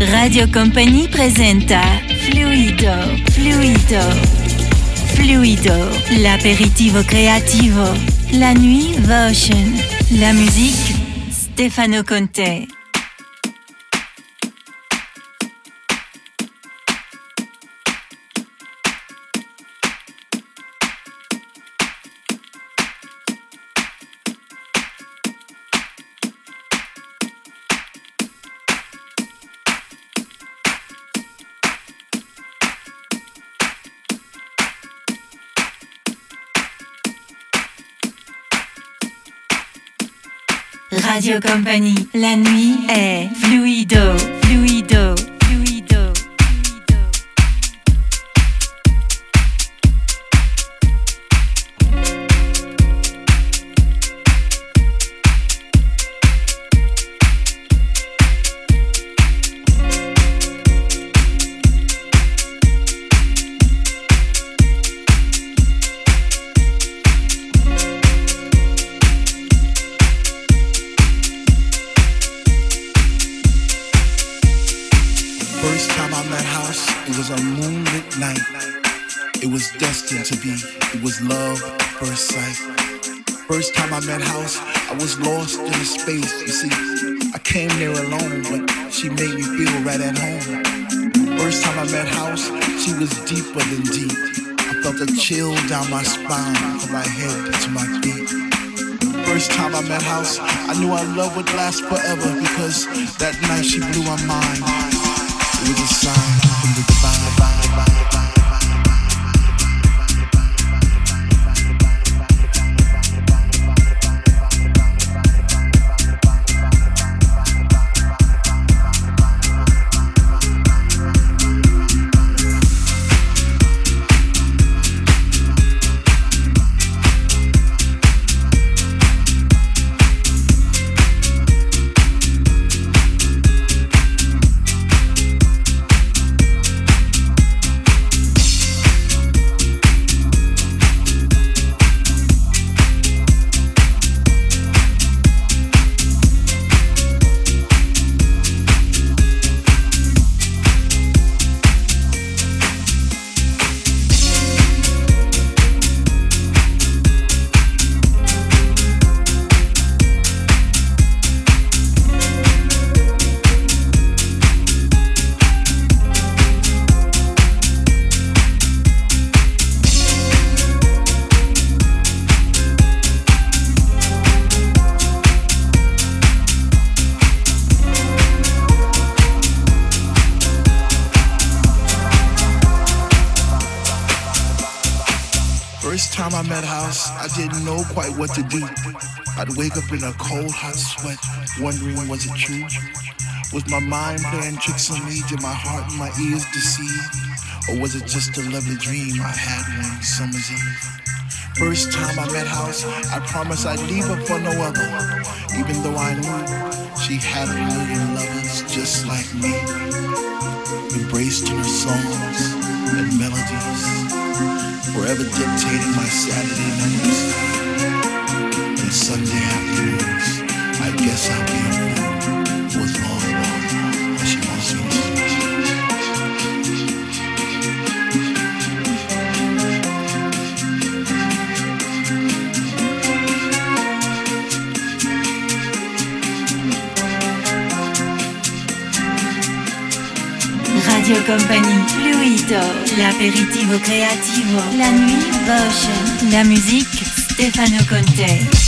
Radio Company presenta Fluido, Fluido, Fluido, l'aperitivo creativo, la nuit Votion, la musique Stefano Conte. Radio Company, la nuit est fluido, fluido. I knew our love would last forever because that night she blew my mind. It was a sign from the divine. what mind playing tricks on me? Did my heart and my ears deceive? Or was it just a lovely dream I had one summer's eve? First time I met House, I promised I'd leave her for no other, even though I knew she had a million lovers just like me, embraced in her songs and melodies, forever dictating my Saturday nights. And Sunday afternoons. I guess I'll be Radio Company, Fluido, l'aperitivo creativo, la nuit Votion, la musique Stefano Conte.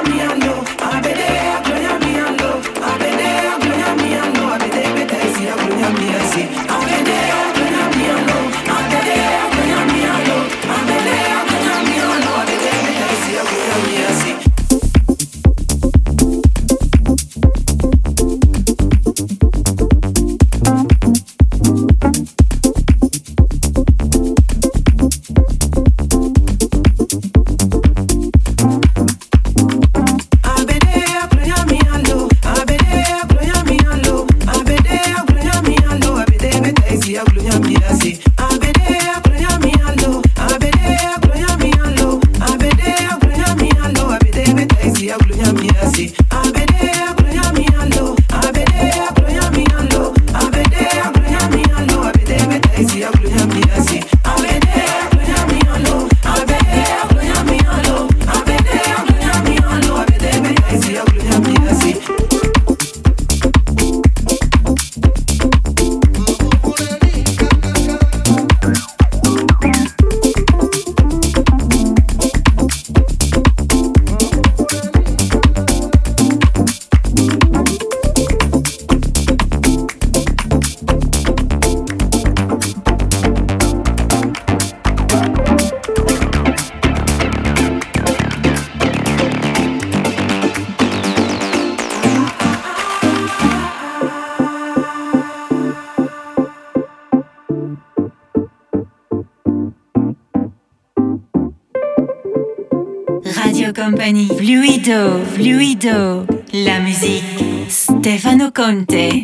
Fluido, fluido, la musique Stefano Conte.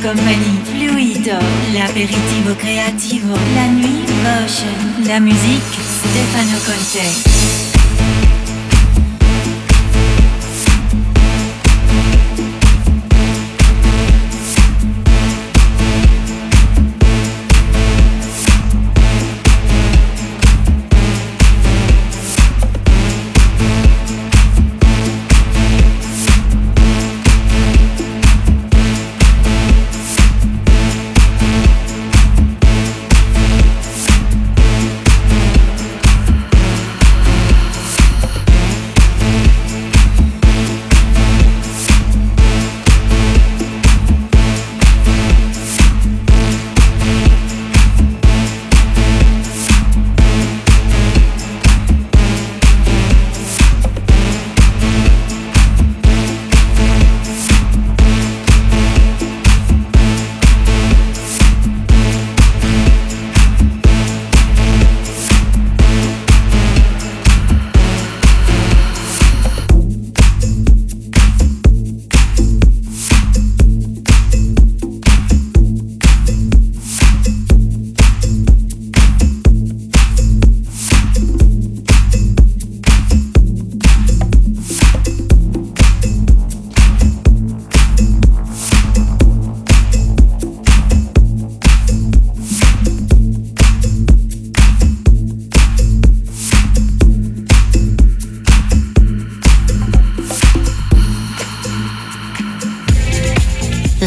Company, Fluido, l'aperitivo creativo, la nuit motion, la musique Stefano Conte.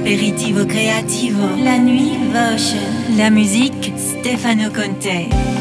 L'aperitivo creativo, la nuit Votion, la musique Stefano Conte.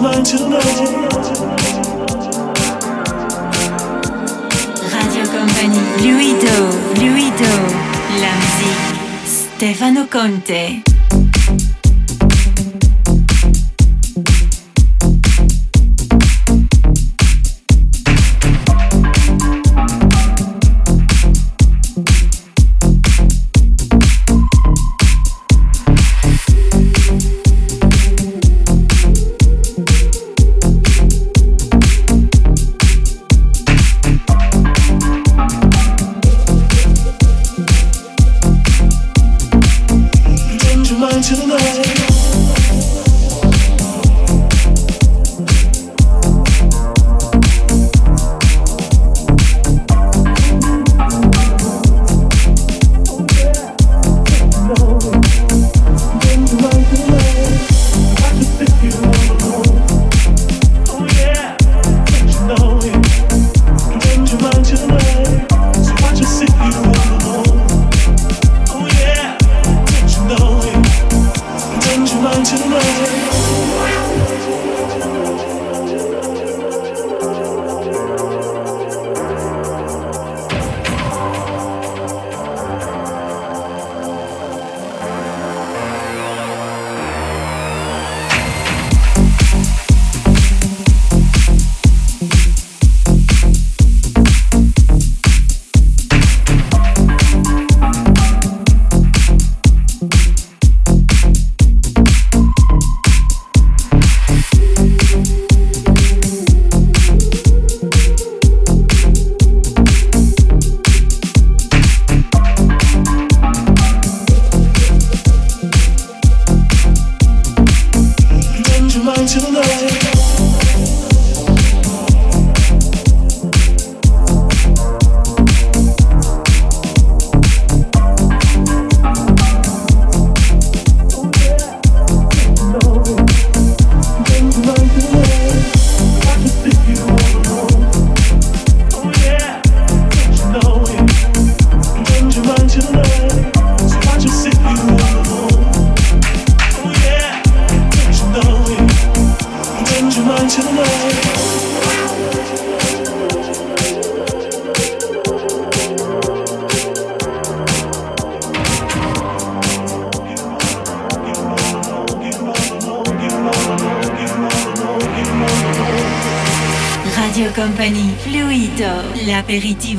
Radio Compagnie Luido, Luido, la musique, Stefano Conte.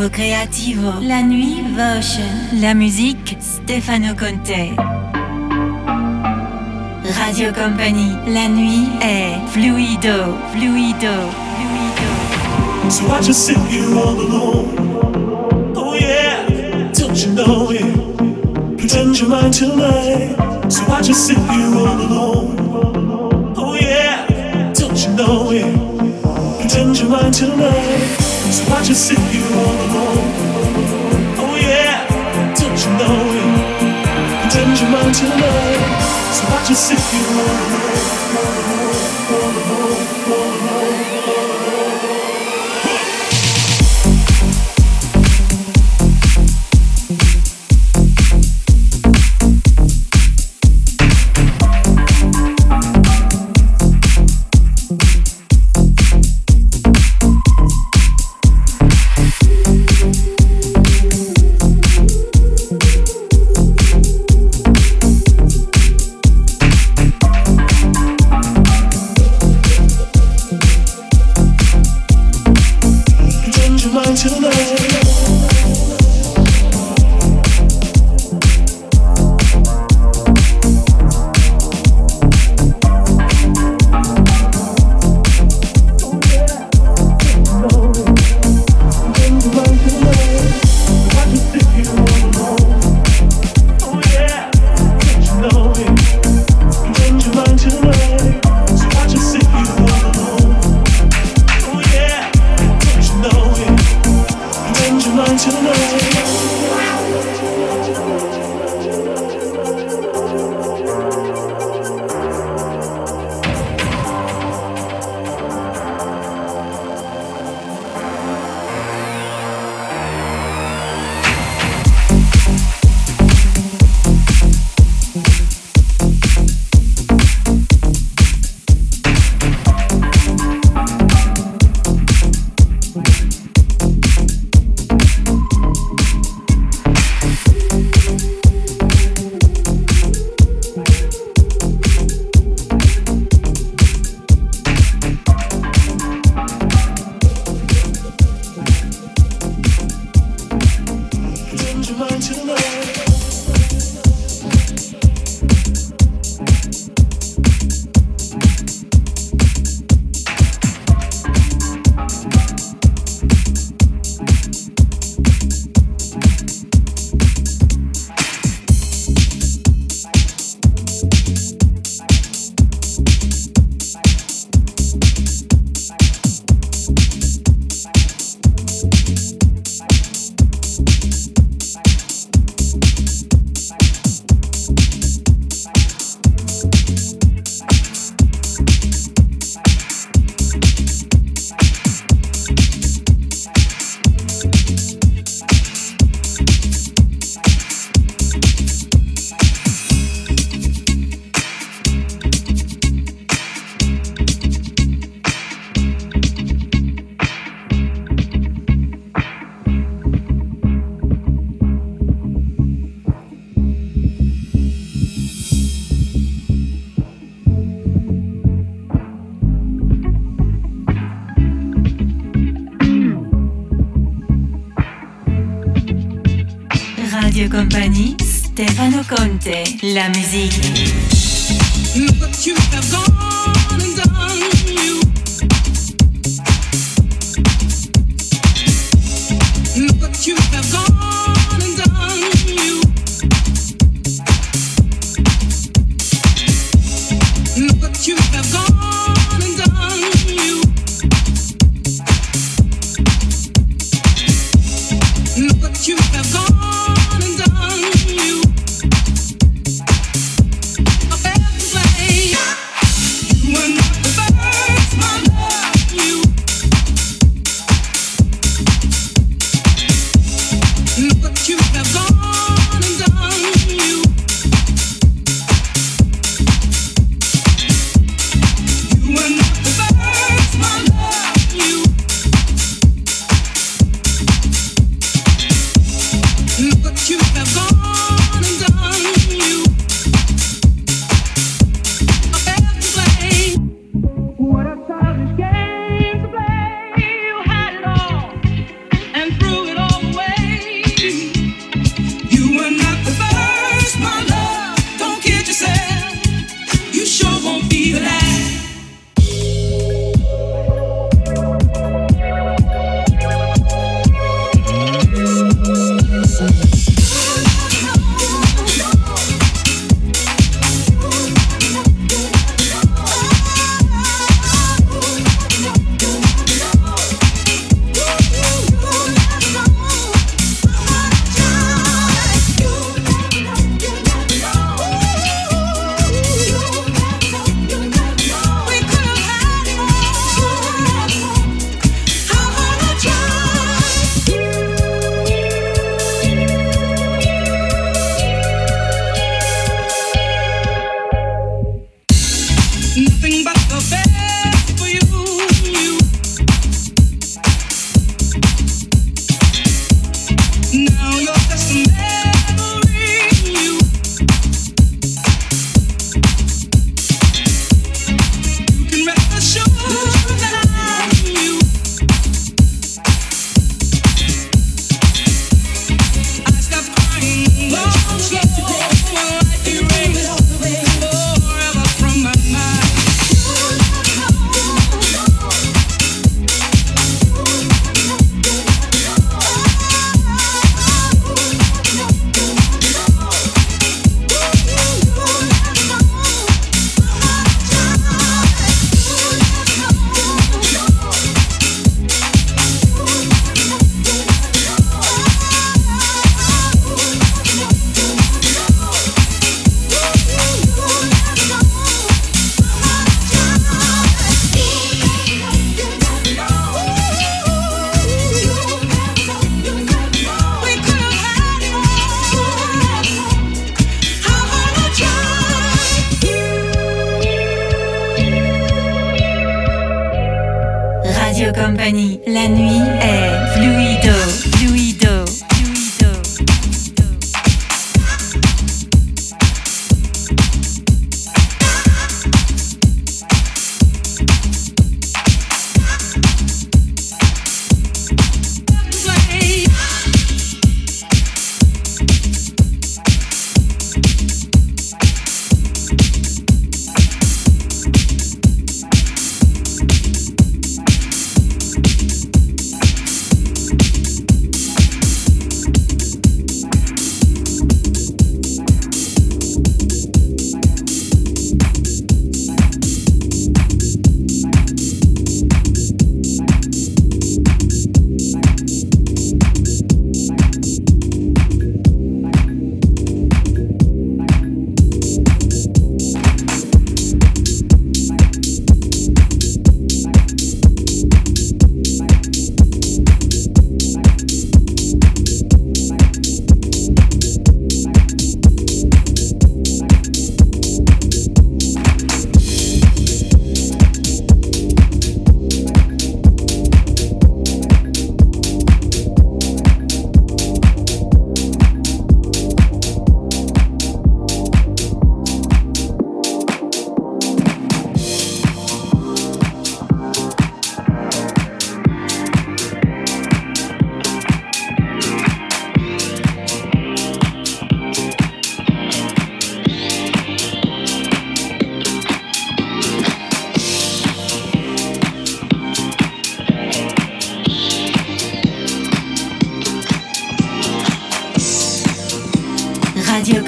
Creativo. La nuit, Votion. La musique, Stefano Conte. Radio Company. La nuit est fluido, fluido, fluido. So I just sit here all alone. Oh yeah, don't you know it? Pretend you're mine tonight. So I just sit here all alone. Oh yeah, don't you know it? Pretend you're mine tonight. Just sit alone. Oh yeah, don't you know it? Tonight. So I just sit here all alone,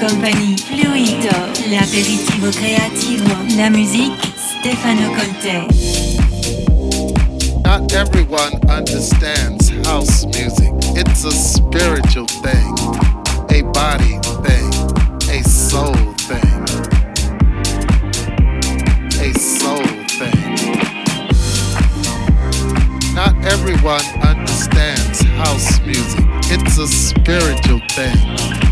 Fluido, l'aperitivo creativo, la musique, Stefano Conte. Not everyone understands house music. It's a spiritual thing, a body thing, a soul thing. A soul thing. Not everyone understands house music. It's a spiritual thing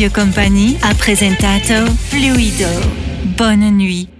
Radio Company ha presentato Fluido. Bonne nuit.